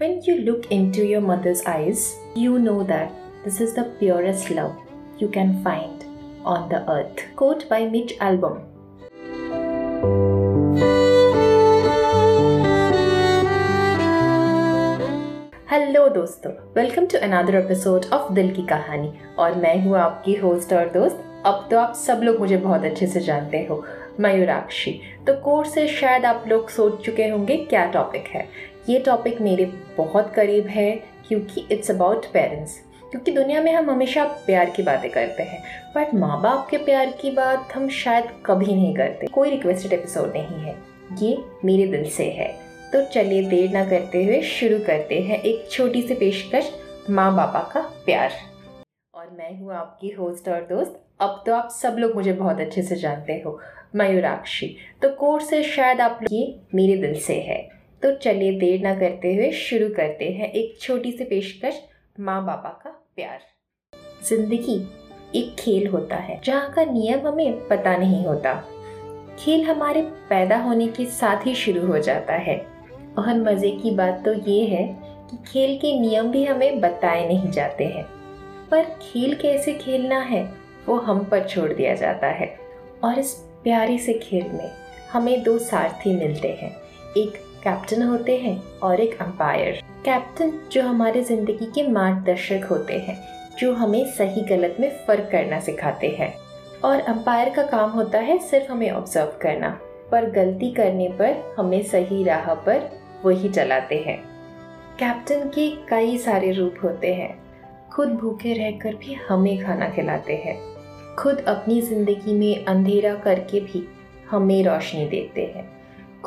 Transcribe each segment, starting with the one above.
When you look into your mother's eyes, you know that this is the purest love you can find on the earth. Quote by Mitch Albom. Hello दोस्तों. Welcome to another episode of Dil Ki Kahani और मैं हूँ आपकी host और दोस्त. अब तो आप सब लोग मुझे बहुत अच्छे से जानते हो मयूराक्षी. तो कोर्स से शायद आप लोग सोच चुके होंगे क्या टॉपिक है? ये टॉपिक मेरे बहुत करीब है क्योंकि इट्स अबाउट पेरेंट्स क्योंकि दुनिया में हम हमेशा प्यार की बातें करते हैं बट माँ बाप के प्यार की बात हम शायद कभी नहीं करते। कोई रिक्वेस्टेड एपिसोड नहीं है। ये मेरे दिल से है। तो चलिए देर ना करते हुए शुरू करते हैं एक छोटी सी पेशकश माँ बापा का प्यार। और मैं हूँ आपकी होस्ट और दोस्त। अब तो आप सब लोग मुझे बहुत अच्छे से जानते हो, मयूराक्षी। तो कोर्स शायद आप ये मेरे दिल से है। तो चलिए देर ना करते हुए शुरू करते हैं एक छोटी सी पेशकश माँ बापा का प्यार। ज़िंदगी एक खेल होता है, जहाँ का नियम हमें पता नहीं होता। खेल हमारे पैदा होने के साथ ही शुरू हो जाता है। और मज़े की बात तो ये है कि खेल के नियम भी हमें बताए नहीं जाते हैं। पर खेल कैसे खेलना है, वो हम पर छोड़ दिया जाता है। और इस प्यारे से खेल में हमें दो सारथी मिलते हैं, एक कैप्टन होते हैं और एक अंपायर। कैप्टन जो हमारे ज़िंदगी के मार्गदर्शक होते हैं, जो हमें सही गलत में फ़र्क करना सिखाते हैं। और अंपायर का काम होता है सिर्फ़ हमें ऑब्ज़र्व करना, पर गलती करने पर हमें सही राह पर वही चलाते हैं। कैप्टन के कई सारे रूप होते हैं। खुद भूखे रहकर भी हमें खाना खिलाते हैं। खुद अपनी ज़िंदगी में अंधेरा करके भी हमें रोशनी देते हैं।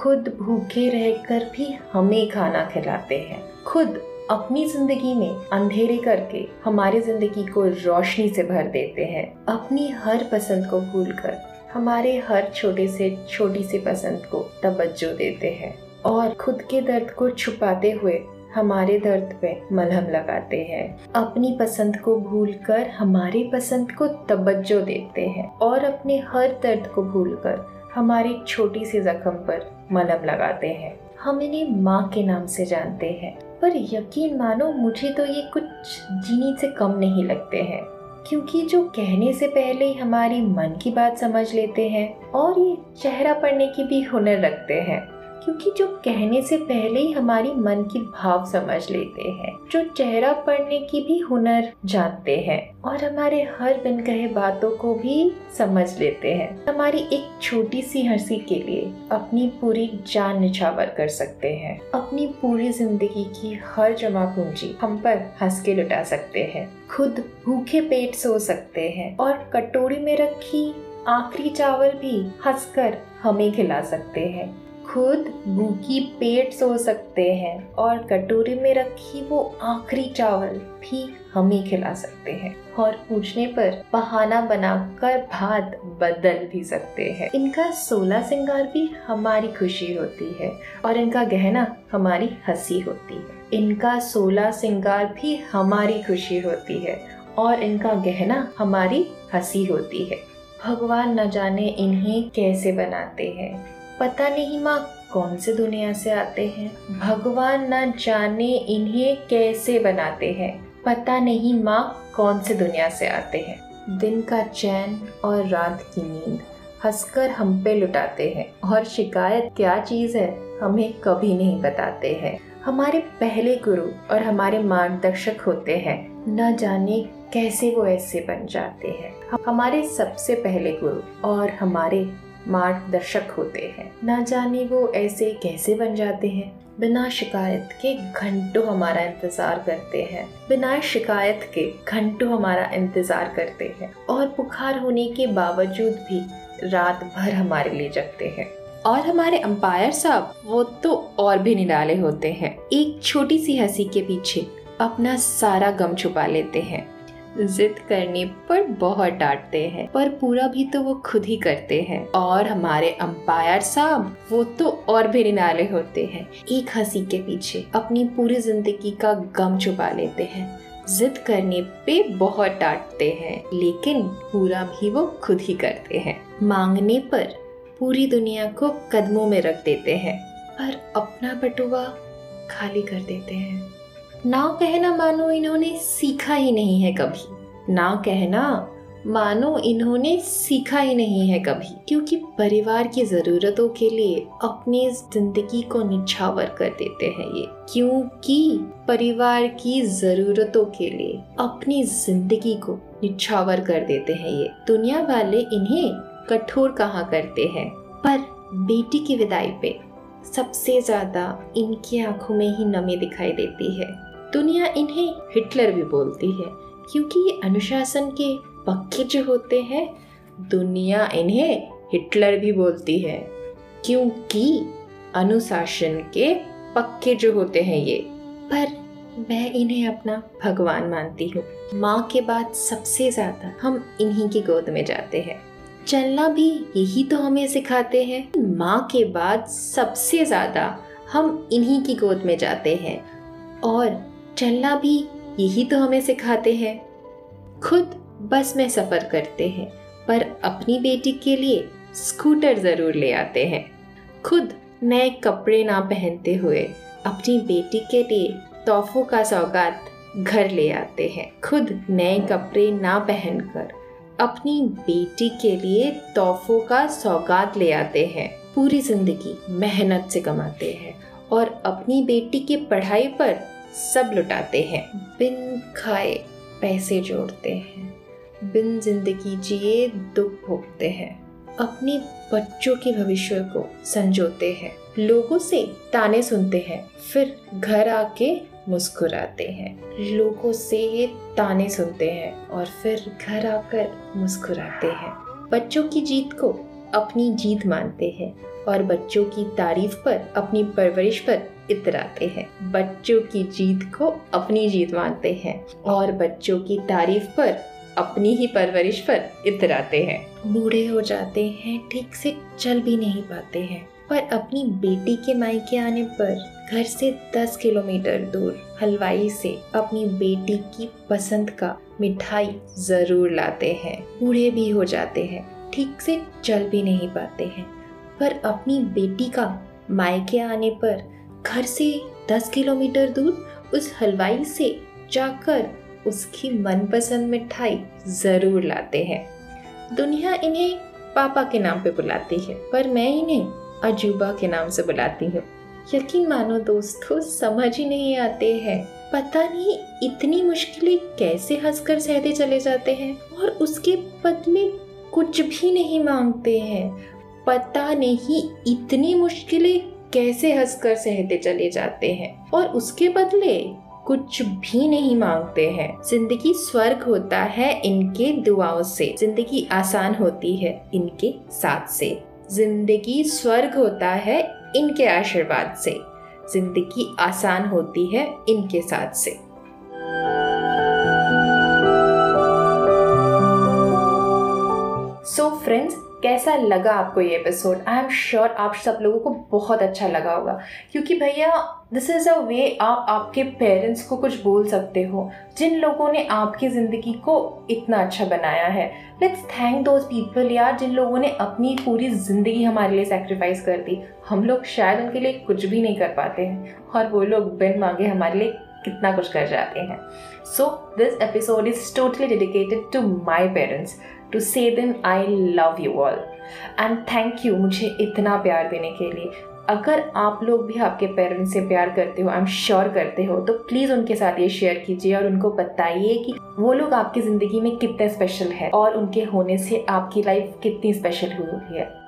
खुद भूखे रहकर भी हमें खाना खिलाते हैं। खुद अपनी ज़िंदगी में अंधेरे करके हमारे ज़िंदगी को रोशनी से भर देते हैं। अपनी हर पसंद को भूलकर हमारे हर छोटे से छोटी सी पसंद को तवज्जो देते हैं और खुद के दर्द को छुपाते हुए हमारे दर्द पे मलहम लगाते हैं। अपनी पसंद को भूलकर हमारी पसंद को तवज्जो देते हैं और अपने हर दर्द को भूलकर हमारी छोटी सी जख्म पर मलहम लगाते हैं। हम इन्हें माँ के नाम से जानते हैं। पर यकीन मानो, मुझे तो ये कुछ जीनी से कम नहीं लगते हैं। क्योंकि जो कहने से पहले ही हमारी मन की बात समझ लेते हैं और ये चेहरा पढ़ने की भी हुनर रखते हैं। क्योंकि जो कहने से पहले ही हमारी मन की भाव समझ लेते हैं, जो चेहरा पढ़ने की भी हुनर जानते हैं और हमारे हर बिन कहे बातों को भी समझ लेते हैं। हमारी एक छोटी सी हँसी के लिए अपनी पूरी जान निछावर कर सकते हैं। अपनी पूरी ज़िंदगी की हर जमा पूंजी हम पर हंस के लुटा सकते हैं। खुद भूखे पेट सो सकते हैं और कटोरी में रखी आखिरी चावल भी हंसकर हमें खिला सकते हैं। खुद भूखी पेट सो सकते हैं और कटोरी में रखी वो आखिरी चावल भी हम ही खिला सकते हैं और पूछने पर बहाना बनाकर भात बदल भी सकते हैं। इनका सोला सिंगार भी हमारी खुशी होती है और इनका गहना हमारी हँसी होती है। इनका सोलह सिंगार भी हमारी खुशी होती है और इनका गहना हमारी हँसी होती है। भगवान न जाने इन्हें कैसे बनाते हैं। पता नहीं माँ कौन से दुनिया से आते हैं। भगवान न जाने इन्हें कैसे बनाते हैं। पता नहीं माँ कौन से दुनिया से आते हैं। दिन का चैन और रात की नींद हंसकर हम पे लुटाते हैं। और शिकायत क्या चीज़ है, हमें कभी नहीं बताते हैं। हमारे पहले गुरु और हमारे मार्गदर्शक होते हैं। न जाने कैसे वो ऐसे बन जाते हैं। हमारे सबसे पहले गुरु और हमारे मार्गदर्शक होते हैं। ना जाने वो ऐसे कैसे बन जाते हैं। बिना शिकायत के घंटों हमारा इंतज़ार करते हैं। बिना शिकायत के घंटों हमारा इंतज़ार करते हैं। और बुखार होने के बावजूद भी रात भर हमारे लिए जगते हैं। और हमारे अंपायर साहब, वो तो और भी निराले होते हैं। एक छोटी सी हँसी के पीछे अपना सारा गम छुपा लेते हैं। जिद करने पर बहुत डांटते हैं, पर पूरा भी तो वो खुद ही करते हैं। और हमारे अंपायर साहब, वो तो और भी निनाले होते हैं। एक हँसी के पीछे अपनी पूरी ज़िंदगी का गम छुपा लेते हैं। जिद करने पे बहुत डांटते हैं, लेकिन पूरा भी वो खुद ही करते हैं। मांगने पर पूरी दुनिया को कदमों में रख देते हैं, पर अपना बटुआ खाली कर देते हैं। ना कहना मानो इन्होंने सीखा ही नहीं है कभी। ना कहना मानो इन्होंने सीखा ही नहीं है कभी, क्योंकि परिवार की ज़रूरतों के लिए अपनी ज़िंदगी को निछावर कर देते हैं ये। क्योंकि परिवार की ज़रूरतों के लिए अपनी ज़िंदगी को निछावर कर देते हैं ये। दुनिया वाले इन्हें कठोर कहा करते हैं। पर बेटी की विदाई पे सबसे ज़्यादा इनकी आँखों में ही नमी दिखाई देती है। दुनिया इन्हें हिटलर भी बोलती है, क्योंकि ये अनुशासन के पक्के जो होते हैं, दुनिया इन्हें हिटलर भी बोलती है, क्योंकि अनुशासन के पक्के जो होते हैं ये। पर मैं इन्हें अपना भगवान मानती हूँ। माँ के बाद सबसे ज़्यादा हम इन्हीं की गोद में जाते हैं। चलना भी यही तो हमें सिखाते हैं माँ के बाद सबसे ज़्यादा हम इन्हीं की गोद में जाते हैं। और चलना भी यही तो हमें सिखाते हैं। खुद बस में सफ़र करते हैं, पर अपनी बेटी के लिए स्कूटर ज़रूर ले आते हैं। खुद नए कपड़े ना पहनते हुए अपनी बेटी के लिए तोहफों का सौगात घर ले आते हैं। खुद नए कपड़े ना पहनकर अपनी बेटी के लिए तोहफों का सौगात ले आते हैं। पूरी ज़िंदगी मेहनत से कमाते हैं और अपनी बेटी की पढ़ाई पर सब लुटाते हैं। बिन खाए पैसे जोड़ते हैं। बिन ज़िंदगी जिए दुख भोगते हैं। अपने बच्चों के भविष्य को संजोते हैं। लोगों से ताने सुनते हैं। फिर घर आके मुस्कुराते हैं। लोगों से ताने सुनते हैं और फिर घर आकर मुस्कुराते हैं। बच्चों की जीत को अपनी जीत मानते हैं और बच्चों की तारीफ़ पर, अपनी परवरिश पर इतराते हैं। बच्चों की जीत को अपनी जीत मानते हैं और बच्चों की तारीफ़ पर अपनी ही परवरिश पर इतराते हैं। बूढ़े हो जाते हैं, ठीक से चल भी नहीं पाते हैं। पर अपनी बेटी के मायके आने पर घर से 10 किलोमीटर दूर हलवाई से अपनी बेटी की पसंद का मिठाई ज़रूर लाते हैं। बूढ़े भी हो जाते हैं, ठीक से चल भी नहीं पाते हैं। पर अपनी बेटी का मायके आने पर घर से 10 किलोमीटर दूर उस हलवाई से जाकर उसकी मनपसंद मिठाई ज़रूर लाते हैं। दुनिया इन्हें पापा के नाम पे बुलाती है, पर मैं इन्हें अजूबा के नाम से बुलाती हूँ। यकीन मानो दोस्तों, समझ ही नहीं आते हैं। पता नहीं इतनी मुश्किलें कैसे हंसकर सहते चले जाते हैं, और उसके बदले कुछ भी नहीं मांगते हैं। पता नहीं इतनी मुश्किलें कैसे हंसकर सहते चले जाते हैं? और उसके बदले कुछ भी नहीं मांगते हैं। ज़िंदगी स्वर्ग होता है इनके दुआओं से। ज़िंदगी आसान होती है इनके साथ से। ज़िंदगी स्वर्ग होता है इनके आशीर्वाद से। ज़िंदगी आसान होती है इनके साथ से। सो so फ्रेंड्स कैसा लगा आपको ये एपिसोड आई एम श्योर आप सब लोगों को बहुत अच्छा लगा होगा। क्योंकि भैया दिस इज़ अ वे आप आपके पेरेंट्स को कुछ बोल सकते हो, जिन लोगों ने आपकी ज़िंदगी को इतना अच्छा बनाया है। लेट्स थैंक दोज पीपल यार, जिन लोगों ने अपनी पूरी ज़िंदगी हमारे लिए सेक्रीफाइस कर दी। हम लोग शायद उनके लिए कुछ भी नहीं कर पाते हैं, और वो लोग बिन मांगे हमारे लिए कितना कुछ कर जाते हैं। So this episode is totally dedicated to my parents to say them I love you all and thank you मुझे इतना प्यार देने के लिए। अगर आप लोग भी आपके पेरेंट्स से प्यार करते हो आई एम श्योर करते हो तो प्लीज़ उनके साथ ये शेयर कीजिए और उनको बताइए कि वो लोग आपकी ज़िंदगी में कितने स्पेशल है और उनके होने से आपकी लाइफ कितनी स्पेशल हुई है।